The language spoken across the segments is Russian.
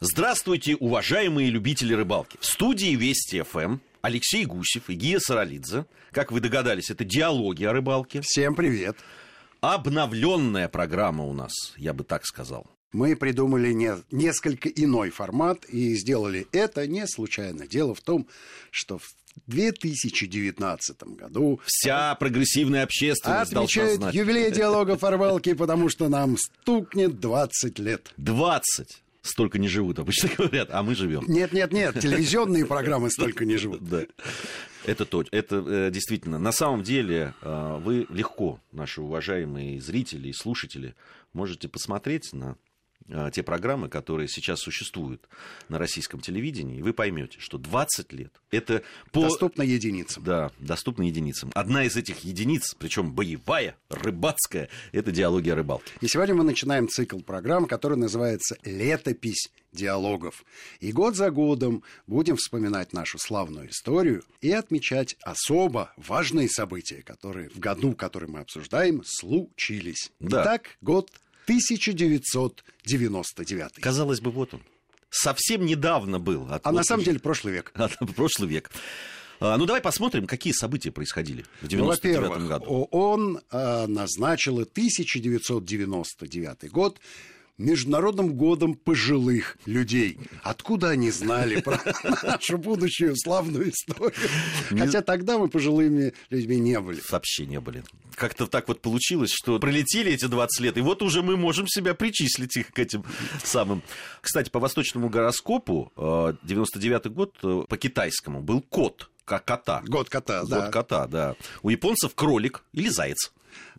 Здравствуйте, уважаемые любители рыбалки. В студии Вести ФМ Алексей Гусев и Гия Саралидзе. Как вы догадались, это диалоги о рыбалке. Всем привет. Обновленная программа у нас, я бы так сказал. Мы придумали не, несколько иной формат и сделали это не случайно. Дело в том, что в 2019 году Вся прогрессивная общественность должна отмечает знать. юбилей диалогов о рыбалке, потому что нам стукнет 20 лет. 20. Столько не живут, обычно говорят, а мы живем. Нет, нет, нет, телевизионные программы столько не живут. Да. Это точно. Это э, действительно. На самом деле э, вы легко, наши уважаемые зрители и слушатели, можете посмотреть на те программы, которые сейчас существуют на российском телевидении, и вы поймете, что 20 лет это по... Доступно единицам. Да, доступно единицам. Одна из этих единиц, причем боевая, рыбацкая, это диалоги о рыбалке. И сегодня мы начинаем цикл программ, который называется «Летопись диалогов». И год за годом будем вспоминать нашу славную историю и отмечать особо важные события, которые в году, который мы обсуждаем, случились. Да. Итак, год 1999. Казалось бы, вот он. Совсем недавно был. А на самом уже- деле прошлый век. прошлый век. А, ну, давай посмотрим, какие события происходили в Ну, 99 во-первых, году. ООН э, назначила 1999 год Международным годом пожилых людей. Откуда они знали про нашу будущую славную историю? Хотя тогда мы пожилыми людьми не были. Вообще не были. Как-то так вот получилось, что пролетели эти 20 лет, и вот уже мы можем себя причислить их к этим самым. Кстати, по восточному гороскопу э, 99 год э, по китайскому был кот, как кота. Год кота, Год да. кота, да. У японцев кролик или заяц.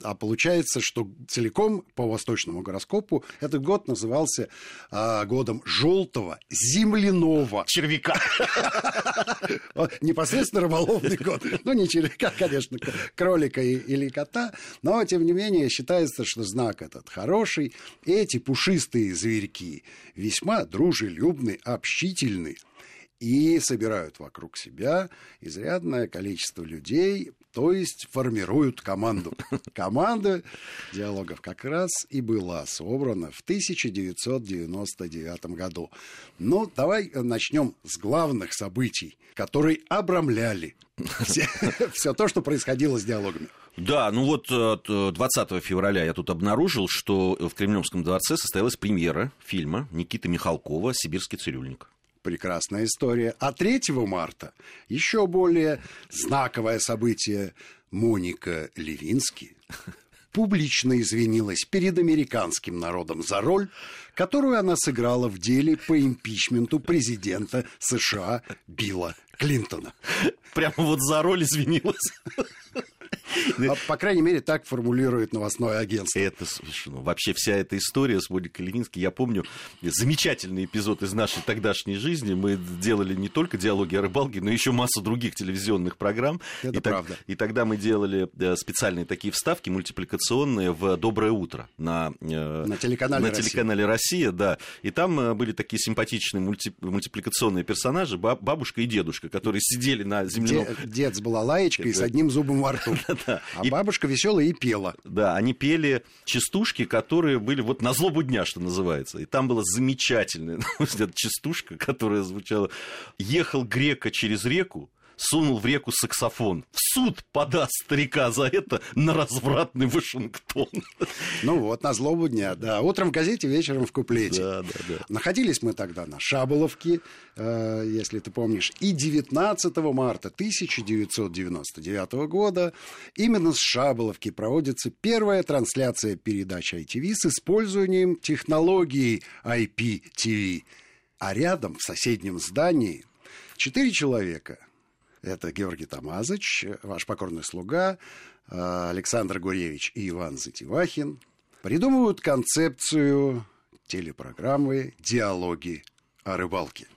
А получается, что целиком по восточному гороскопу этот год назывался а, годом желтого земляного Червяка. Непосредственно рыболовный год. Ну, не червяка, конечно, кролика или кота, но, тем не менее, считается, что знак этот хороший. Эти пушистые зверьки весьма дружелюбны, общительны и собирают вокруг себя изрядное количество людей, то есть формируют команду. Команда диалогов как раз и была собрана в 1999 году. Ну, давай начнем с главных событий, которые обрамляли все то, что происходило с диалогами. Да, ну вот э, т- 20 февраля я тут обнаружил, что в Кремлевском дворце состоялась премьера фильма Никиты Михалкова «Сибирский цирюльник». Прекрасная история. А 3 марта еще более знаковое событие. Моника Левински публично извинилась перед американским народом за роль, которую она сыграла в деле по импичменту президента США Билла Клинтона. Прямо вот за роль извинилась. А, По крайней мере, так формулирует новостное агентство. Это смешно. Вообще вся эта история с Моникой Левински, я помню замечательный эпизод из нашей тогдашней жизни. Мы делали не только диалоги о рыбалке, но еще массу других телевизионных программ. Это и, так- правда. и тогда мы делали э, специальные такие вставки мультипликационные в «Доброе утро» на, э, На телеканале на «Россия». телеканале «Россия», да. И там э, были такие симпатичные мульти- мультипликационные персонажи, ба- бабушка и дедушка, которые сидели на земляном... Де- Дед с балалаечкой с одним зубом во рту. А И- бабушка веселая и пела. Да, они пели частушки, которые были вот на злобу дня, что называется. И там была замечательная, частушка, которая звучала «Ехал грека через реку, сунул в реку саксофон. В суд подаст старика за это на развратный Вашингтон». Ну вот, на злобу дня, да. Утром в газете, вечером в куплете. Да, да, да. Находились мы тогда на Шаболовке, э, если ты помнишь. И 19 марта 1999 года именно с Шаболовки проводится первая трансляция передач ITV с использованием технологии IPTV. А рядом, в соседнем здании, четыре человека. Это Георгий Тамазыч, ваш покорный слуга, э, Александр Гуревич и Иван Затевахин придумывают концепцию телепрограммы «Диалоги о рыбалке».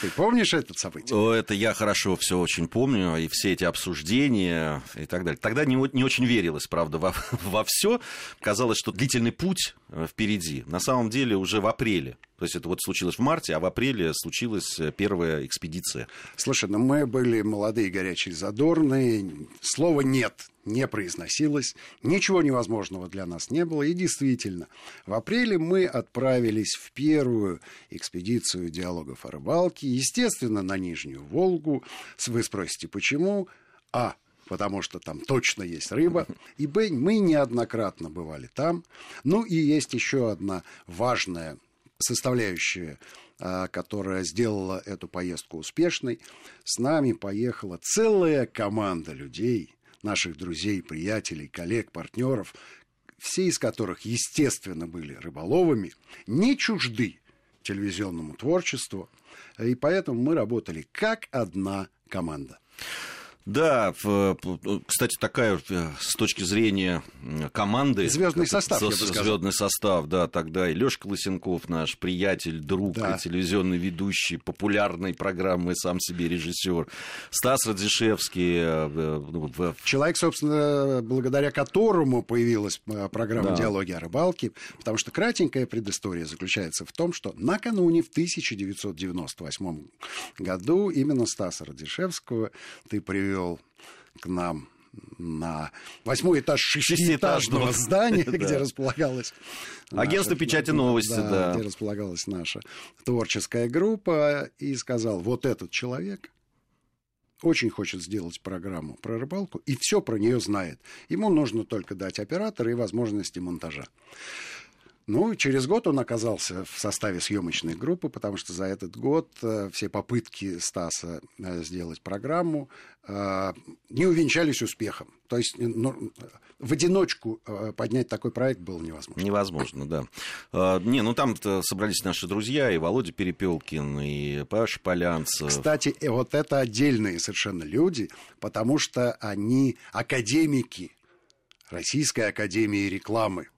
Ты помнишь это событие? Это я хорошо все очень помню, и все эти обсуждения и так далее. Тогда не, не очень верилось, правда, во, во все. Казалось, что длительный путь э, впереди. На самом деле уже в апреле. То есть это вот случилось в марте, а в апреле случилась э, первая экспедиция. Слушай, ну мы были молодые, горячие, задорные. Слова «нет» не произносилось, ничего невозможного для нас не было. И действительно, в апреле мы отправились в первую экспедицию диалогов о рыбалке, естественно, на Нижнюю Волгу. Вы спросите, почему? А, потому что там точно есть рыба. И Б, мы неоднократно бывали там. Ну и есть еще одна важная составляющая а, которая сделала эту поездку успешной. С нами поехала целая команда людей, наших друзей, приятелей, коллег, партнеров, все из которых, естественно, были рыболовами, не чужды телевизионному творчеству, и поэтому мы работали как одна команда. Да, кстати, такая э, с точки зрения команды. Звездный состав, я бы сказал. Звездный состав, да, тогда и Лёшка Лысенков, наш приятель, друг, да. телевизионный ведущий популярной программы «Сам себе режиссер», Стас Радзишевский. Э, э, ну, Человек, собственно, благодаря которому появилась программа да. «Диалоги о рыбалке», потому что кратенькая предыстория заключается в том, что накануне в 1998 году именно Стаса Радзишевского ты привел привел к нам на восьмой этаж шестиэтажного здания, где располагалась... Агентство печати новости, да. Где располагалась наша творческая группа, и сказал, вот этот человек очень хочет сделать программу про рыбалку и все про нее знает. Ему нужно только дать оператора и возможности монтажа. Ну, через год он оказался в составе съемочной группы, потому что за этот год э, все попытки Стаса э, сделать программу э, не увенчались успехом. То есть ну, в одиночку поднять такой проект было невозможно. Невозможно, да. Не, ну там собрались наши друзья, и Володя Перепелкин, и Паша Полянцев. Кстати, вот это отдельные совершенно люди, потому что они академики Российской Академии Рекламы.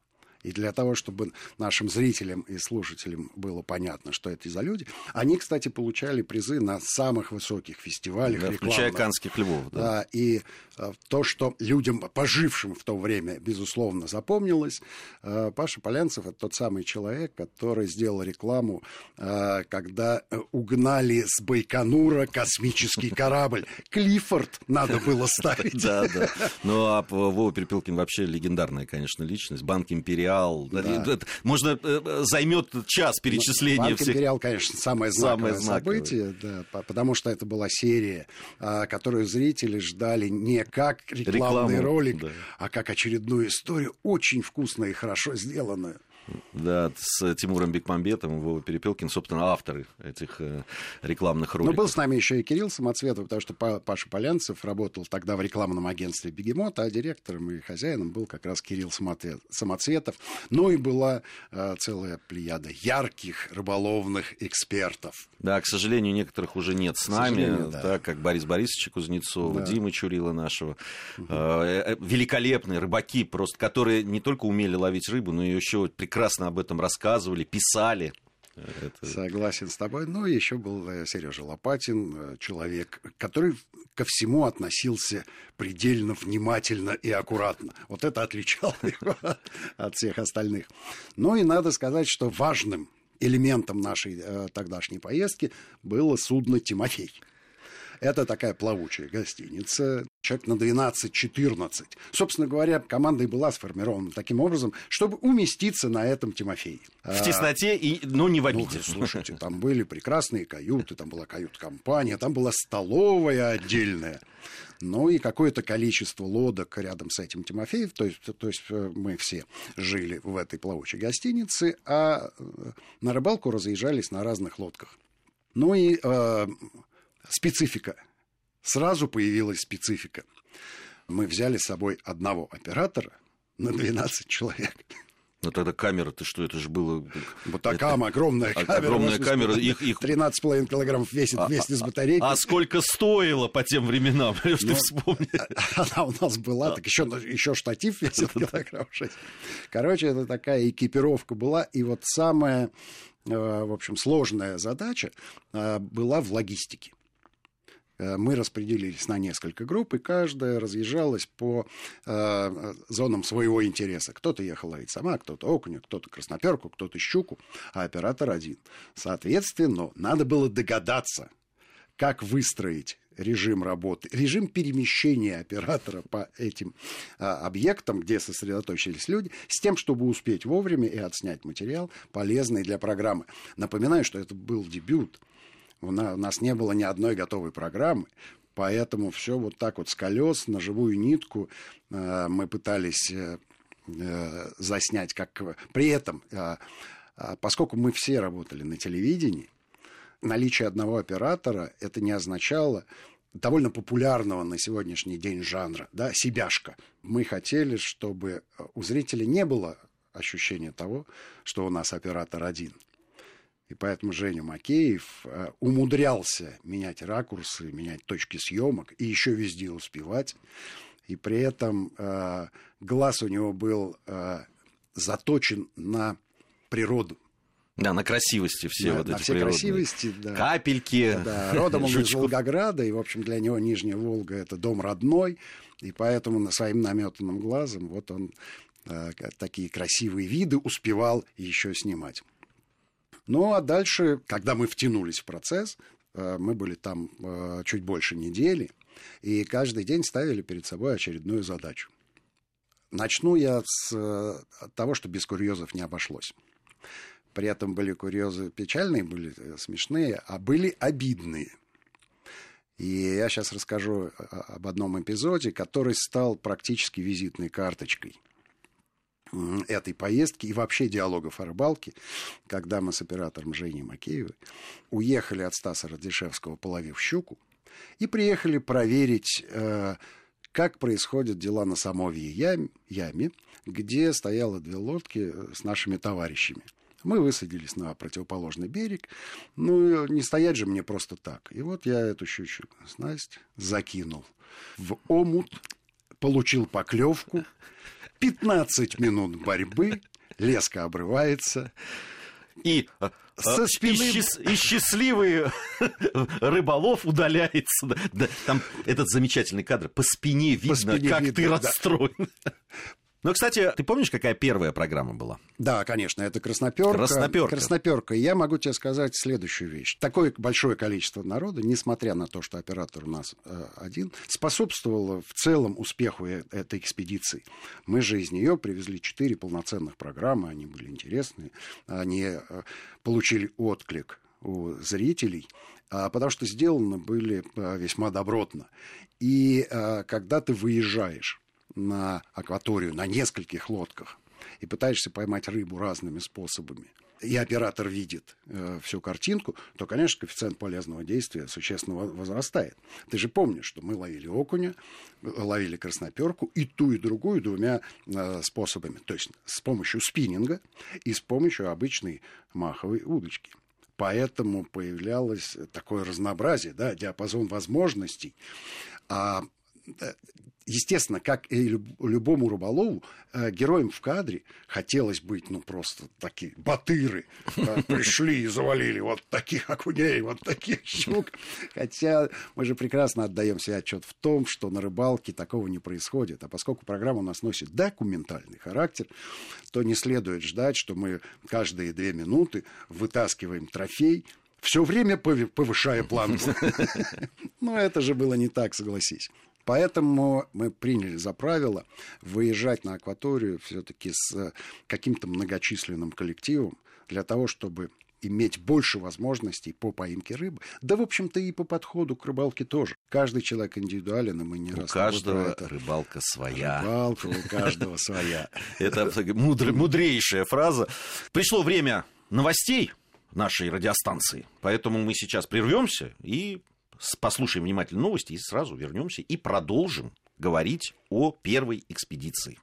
И для того, чтобы нашим зрителям и слушателям было понятно, что это за люди, они, кстати, получали призы на самых высоких фестивалях. Да, включая Канских львов. Да. да, и э, то, что людям, пожившим в то время, безусловно, запомнилось, э, Паша Полянцев – это тот самый человек, который сделал рекламу, э, когда угнали с Байконура космический корабль. Клиффорд надо было ставить. Да, да. Ну, а Вова Перепелкин вообще легендарная, конечно, личность. Банк Империал Империал. Да. Можно э, займет час перечисления Банк всех. Империал, конечно, самое знаковое, самое знаковое. событие, да, потому что это была серия, а, которую зрители ждали не как рекламный Рекламу, ролик, да. а как очередную историю, очень вкусную и хорошо сделанную. Да, с Тимуром Бекмамбетом, Вова Перепелкин, собственно, авторы этих э, рекламных роликов. Но был с нами еще и Кирилл Самоцветов, потому что Паша Полянцев работал тогда в рекламном агентстве «Бегемот», а директором и хозяином был как раз Кирилл Самоцветов. Ну и была э, целая плеяда ярких рыболовных экспертов. Да, к сожалению, некоторых уже нет с нами, да. так как Борис Борисович Кузнецов, да. Дима Чурила нашего. Угу. Великолепные рыбаки, просто которые не только умели ловить рыбу, но и еще прекрасно прекрасно об этом рассказывали, писали. Это... Согласен с тобой. Ну, еще был э, Сережа Лопатин, э, человек, который ко всему относился предельно внимательно и аккуратно. Вот это отличало его от всех остальных. Ну и надо сказать, что важным элементом нашей э, тогдашней поездки было судно «Тимофей». Это такая плавучая гостиница, человек на 12-14. Собственно говоря, команда и была сформирована таким образом, чтобы уместиться на этом Тимофее. В тесноте, и, но не в обиде. Ну, слушайте, там были прекрасные каюты, там была кают-компания, там была столовая отдельная. Ну и какое-то количество лодок рядом с этим Тимофеев, то есть, то есть э, мы все жили в этой плавучей гостинице, а э, на рыбалку разъезжались на разных лодках. Ну и э, специфика. Сразу появилась специфика. Мы взяли с собой одного оператора на 12 человек. Ну тогда камера, ты что, это же было... Бутакам, это... огромная камера. Огромная камера. Их, их... 13,5 килограммов весит а, вместе с батарейкой. А, а сколько стоило по тем временам, ну, ты вспомни. Она у нас была, так еще, еще штатив весит килограмм 6. Короче, это такая экипировка была. И вот самая, э, в общем, сложная задача э, была в логистике. Э, мы распределились на несколько групп, и каждая разъезжалась по э, зонам своего интереса. Кто-то ехал ловить сама, кто-то окуня, кто-то красноперку, кто-то щуку, а оператор один. Соответственно, надо было догадаться, как выстроить режим работы, режим перемещения оператора по этим а, объектам, где сосредоточились люди, с тем, чтобы успеть вовремя и отснять материал, полезный для программы. Напоминаю, что это был дебют. У нас не было ни одной готовой программы. Поэтому все вот так вот с колес на живую нитку э, мы пытались э, э, заснять. Как... При этом, поскольку мы все работали на телевидении, наличие одного оператора это не означало довольно популярного на сегодняшний день жанра, да, себяшка. Мы хотели, чтобы у зрителя не было ощущения того, что у нас оператор один – и поэтому Женя Макеев э, умудрялся менять ракурсы, менять точки съемок и еще везде успевать. И при этом э, глаз у него был э, заточен на природу. Да, на красивости все на, вот на эти все природные. красивости, да. Капельки. Да, родом он из Волгограда, и, в общем, для него Нижняя Волга – это дом родной, и поэтому на своим наметанным глазом вот он э, такие красивые виды успевал еще снимать. Ну, а дальше, когда мы втянулись в процесс, э, мы были там э, чуть больше недели, и каждый день ставили перед собой очередную задачу. Начну я с э, того, что без курьезов не обошлось. При этом были курьезы печальные, были смешные, а были обидные. И я сейчас расскажу об одном эпизоде, который стал практически визитной карточкой – этой поездки и вообще диалогов о рыбалке, когда мы с оператором Женей Макеевой уехали от Стаса Радишевского, половив щуку, и приехали проверить, э, как происходят дела на Самовье яме, где стояло две лодки э, с нашими товарищами. Мы высадились на противоположный берег. Ну, не стоять же мне просто так. И вот я эту щучью снасть закинул в омут, получил поклевку, 15 минут борьбы, леска обрывается. И э, со спины... и, счаст... и счастливый рыболов удаляется. Да, там этот замечательный кадр. По спине видно, По спине как видно, ты да. Ну, кстати, ты помнишь, какая первая программа была? Да, конечно, это красноперка. Красноперка. Красноперка. Я могу тебе сказать следующую вещь. Такое большое количество народа, несмотря на то, что оператор у нас э, один, способствовало в целом успеху э, этой экспедиции. Мы же из нее привезли четыре полноценных программы, они были интересные, они э, получили отклик у зрителей, а, потому что сделаны были э, весьма добротно. И э, когда ты выезжаешь на акваторию на нескольких лодках и пытаешься поймать рыбу разными способами, и оператор видит э, всю картинку, то, конечно, коэффициент полезного действия существенно возрастает. Ты же помнишь, что мы ловили окуня, ловили красноперку и ту, и другую двумя э, способами. То есть с помощью спиннинга и с помощью обычной маховой удочки. Поэтому появлялось такое разнообразие, да, диапазон возможностей. А э, естественно, как и любому рыболову, э, героем в кадре хотелось быть, ну, просто такие батыры. Пришли и завалили вот таких окуней, вот таких щук. Хотя мы же прекрасно отдаем себе отчет в том, что на рыбалке такого не происходит. А поскольку программа у нас носит документальный характер, то не следует ждать, что мы каждые две минуты вытаскиваем трофей, все время повышая планку. Но это же было не так, согласись. Поэтому мы приняли за правило выезжать на акваторию все-таки с каким-то многочисленным коллективом для того, чтобы иметь больше возможностей по поимке рыбы. Да, в общем-то, и по подходу к рыбалке тоже. Каждый человек индивидуален, и мы не раз... У каждого это. рыбалка своя. Рыбалка у каждого своя. Это мудрейшая фраза. Пришло время новостей нашей радиостанции, поэтому мы сейчас прервемся и послушаем внимательно новости и сразу вернемся и продолжим говорить о первой экспедиции.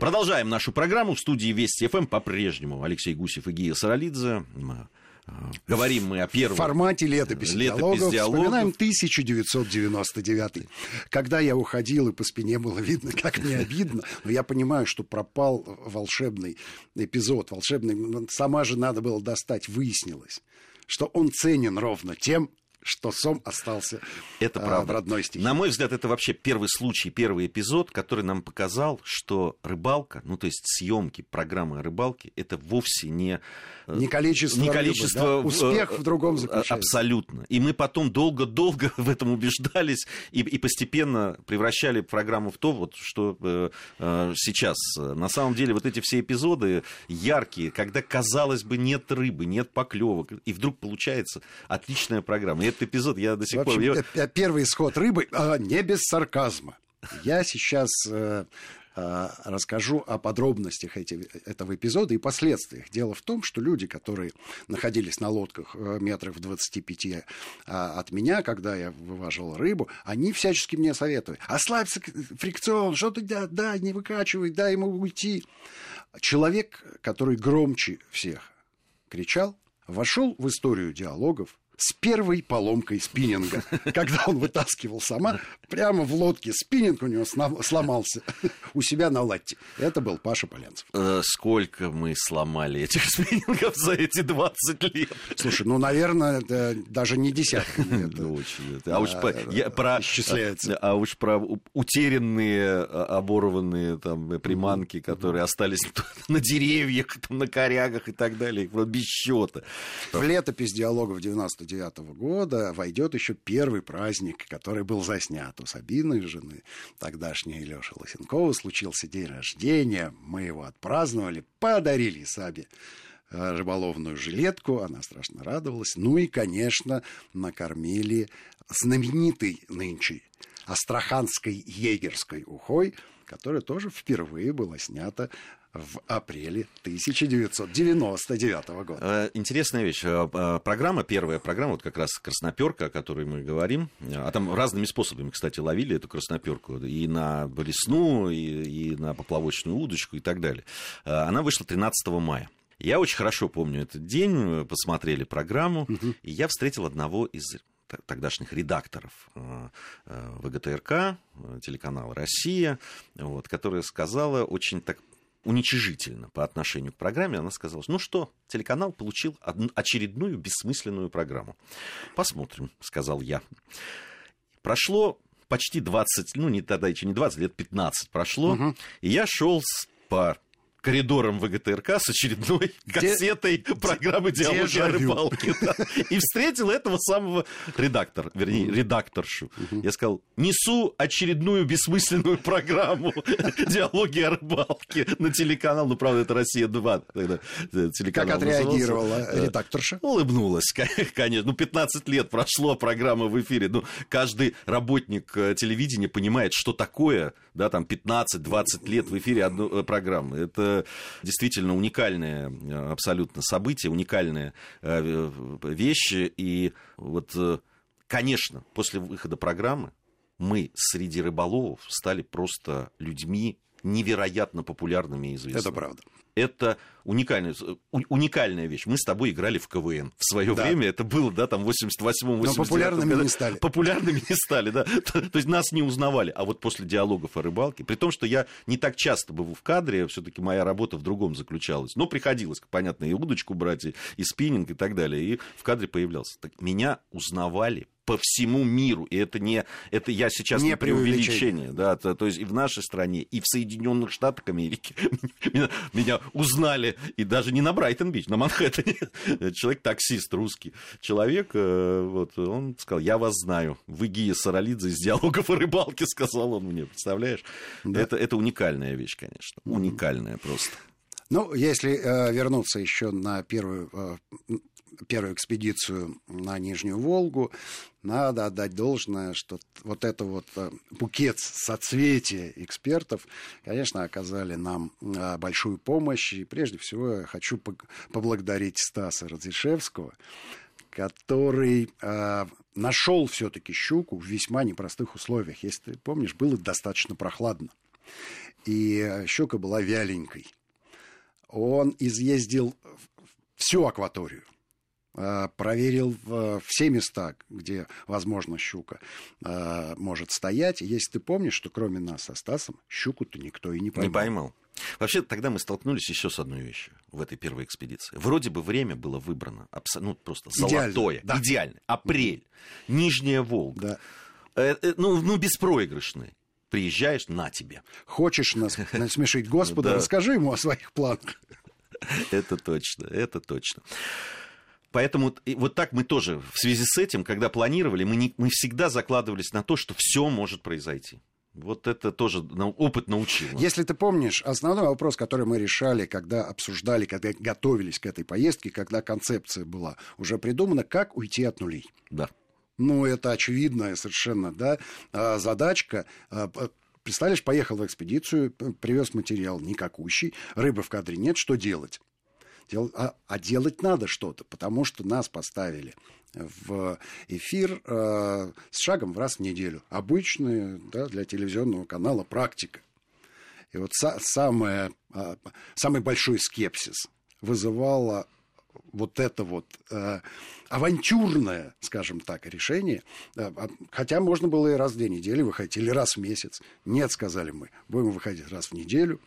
Продолжаем нашу программу в студии Вести ФМ по-прежнему. Алексей Гусев и Гия Саралидзе. Э, говорим мы о первом... В формате летописи, летопись диалогов. диалогов. Вспоминаем 1999. Когда я уходил, и по спине было видно, как мне обидно. Но я понимаю, что пропал волшебный эпизод. Волшебный... Сама же надо было достать. Выяснилось, что он ценен ровно тем, что сом остался это а, правда. в родной стихии. На мой взгляд, это вообще первый случай, первый эпизод, который нам показал, что рыбалка, ну то есть съемки программы о рыбалке, это вовсе не не количество, не рыбы, количество да? успех в другом заключается. Абсолютно. И мы потом долго-долго в этом убеждались и, и постепенно превращали программу в то, вот, что э, э, сейчас. На самом деле вот эти все эпизоды яркие, когда, казалось бы, нет рыбы, нет поклевок, и вдруг получается отличная программа. И этот эпизод я до сих в общем, пор... Первый исход рыбы, а не без сарказма. Я сейчас э, э, расскажу о подробностях эти, этого эпизода и последствиях. Дело в том, что люди, которые находились на лодках э, метрах в 25 э, от меня, когда я вываживал рыбу, они всячески мне советовали. Ослабь фрикцион, что ты, да, да, не выкачивай, дай ему уйти. Человек, который громче всех кричал, вошел в историю диалогов с первой поломкой спиннинга. Когда он вытаскивал сама, прямо в лодке спиннинг у него сломался у себя на латте. Это был Паша Полянцев. Э, сколько мы сломали этих спиннингов за эти 20 лет? Слушай, ну, наверное, это даже не десятки. Очень. А уж про... А уж про утерянные, а, оборванные там приманки, которые остались на деревьях, на корягах и так далее, без счета. В летопись диалогов 90 1999 года войдет еще первый праздник, который был заснят у Сабины, жены тогдашней Леши Лосенкова. Случился день рождения, мы его отпраздновали, подарили Сабе э, рыболовную жилетку, она страшно радовалась. Ну и, конечно, накормили знаменитой нынче астраханской егерской ухой, которая тоже впервые была снята в апреле 1999 года. Э, интересная вещь. Э, э, программа, первая программа, вот как раз красноперка, о которой мы говорим, а там разными способами, кстати, ловили эту красноперку и на блесну, и, и на поплавочную удочку и так далее. Она вышла 13 мая. Я очень хорошо помню этот день, посмотрели программу, угу. и я встретил одного из тогдашних редакторов ВГТРК, телеканала «Россия», вот, которая сказала очень так уничижительно по отношению к программе. Она сказала, ну что, телеканал получил очередную бессмысленную программу. Посмотрим, сказал я. Прошло почти 20, ну не тогда еще не 20, лет 15 прошло, угу. и я шел по коридором ВГТРК с очередной кассетой Де... программы «Диалоги о рыбалке». Да, и встретил этого самого редактора, вернее, редакторшу. Я сказал, несу очередную бессмысленную программу «Диалоги о рыбалке» на телеканал. Ну, правда, это «Россия-2». Тогда э, телеканал как отреагировала назывался. редакторша? Улыбнулась, конечно. Ну, 15 лет прошло, программа в эфире. Ну, каждый работник э, телевидения понимает, что такое, да, там, 15-20 лет в эфире одной э, программы. Это действительно уникальное э, абсолютно событие, уникальная э, вещь. И вот, э, конечно, после выхода программы мы среди рыболовов стали просто людьми невероятно популярными и известными. Это правда это уникальная, уникальная вещь. Мы с тобой играли в КВН. В свое да. время это было, да, там, в 88-м, 89 Но популярными не стали. Популярными не стали, да. То, то есть нас не узнавали. А вот после диалогов о рыбалке, при том, что я не так часто был в кадре, все таки моя работа в другом заключалась. Но приходилось, понятно, и удочку брать, и, и спиннинг, и так далее. И в кадре появлялся. Так меня узнавали по всему миру. И это не это я сейчас не, не преувеличение. Да, то, то есть и в нашей стране, и в Соединенных Штатах Америки меня, меня узнали. И даже не на Брайтон-Бич, на Манхэттене. Человек таксист русский. Человек, э, вот, он сказал, я вас знаю. Вы Гия Саралидзе из диалогов о рыбалке, сказал он мне. Представляешь? Да. Это, это уникальная вещь, конечно. Уникальная просто. Ну, если э, вернуться еще на первую э, первую экспедицию на Нижнюю Волгу, надо отдать должное, что вот это вот э, букет соцветия экспертов, конечно, оказали нам э, большую помощь. И прежде всего я хочу поблагодарить Стаса Радзишевского, который э, нашел все-таки щуку в весьма непростых условиях. Если ты помнишь, было достаточно прохладно. И э, щука была вяленькой. Он изъездил всю акваторию проверил все места, где, возможно, щука э, может стоять. Если ты помнишь, что кроме нас со Стасом щуку-то никто и не поймал. Не поймал. Вообще, тогда мы столкнулись еще с одной вещью в этой первой экспедиции. Вроде бы время было выбрано абсолютно ну, просто Идеально, золотое, да. идеальное. Апрель, Нижняя Волга. Да. Э, э, ну, ну, беспроигрышный. Приезжаешь, на тебе. Хочешь нас насмешить Господа, Да. расскажи ему о своих планах. Это точно, это точно. Поэтому вот так мы тоже в связи с этим, когда планировали, мы, не- мы всегда закладывались на то, что все может произойти. Вот это тоже опыт научил. Если ты помнишь, основной вопрос, который мы решали, когда обсуждали, когда готовились к этой поездке, когда концепция была уже придумана, как уйти от нулей. Да. Ну, это очевидная совершенно, да, а, задачка. А, Представляешь, поехал в экспедицию, привез материал никакущий, рыбы в кадре нет, что делать? Дел- А, а делать надо что-то, потому что нас поставили в эфир э, с шагом в раз в неделю. Обычная да, для телевизионного канала практика. И вот са- самое, а, самый большой скепсис вызывало вот это вот э, авантюрное, скажем так, решение. Э, а- хотя можно было и раз в две недели выходить, или раз в месяц. Нет, сказали мы, будем выходить раз в неделю.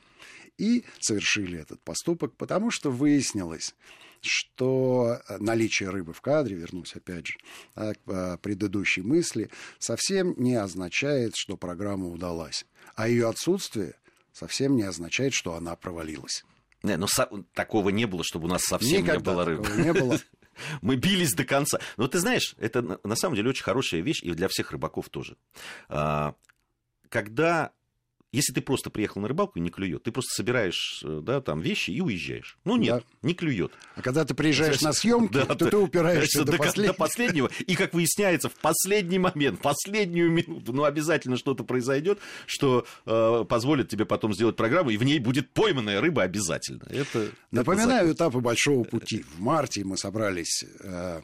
И совершили этот поступок, потому что выяснилось, что наличие рыбы в кадре, вернусь опять же к э, предыдущей мысли, совсем не означает, что программа удалась. А ее отсутствие совсем не означает, что она провалилась. Не, ну, со- такого не было, чтобы у нас совсем не Никогда было рыбы. не было. Мы бились до конца. Но ты знаешь, это на- на самом деле очень хорошая вещь, и для всех рыбаков тоже. А, Когда, если ты просто приехал на рыбалку и не клюет, ты просто собираешь э, да, там вещи и уезжаешь. Ну нет, не клюет. А когда ты приезжаешь на съемки, Да, то ты упираешься до до, последнего. до последнего. И, как выясняется, в последний момент, в последнюю минуту, ну, обязательно что-то произойдет, что э, позволит тебе потом сделать программу, и в ней будет пойманная рыба обязательно. Это, это Напоминаю этапы большого пути. В марте мы собрались э,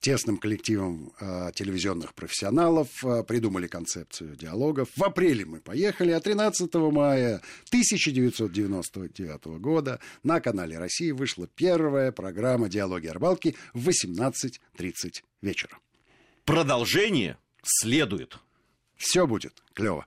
тесным коллективом э, телевизионных профессионалов, э, придумали концепцию диалогов. В апреле мы поехали, а 13 мая 1999 года на канале России вышла первая программа «Диалоги о рыбалке» в 18.30 вечера. Продолжение следует. Все будет клево.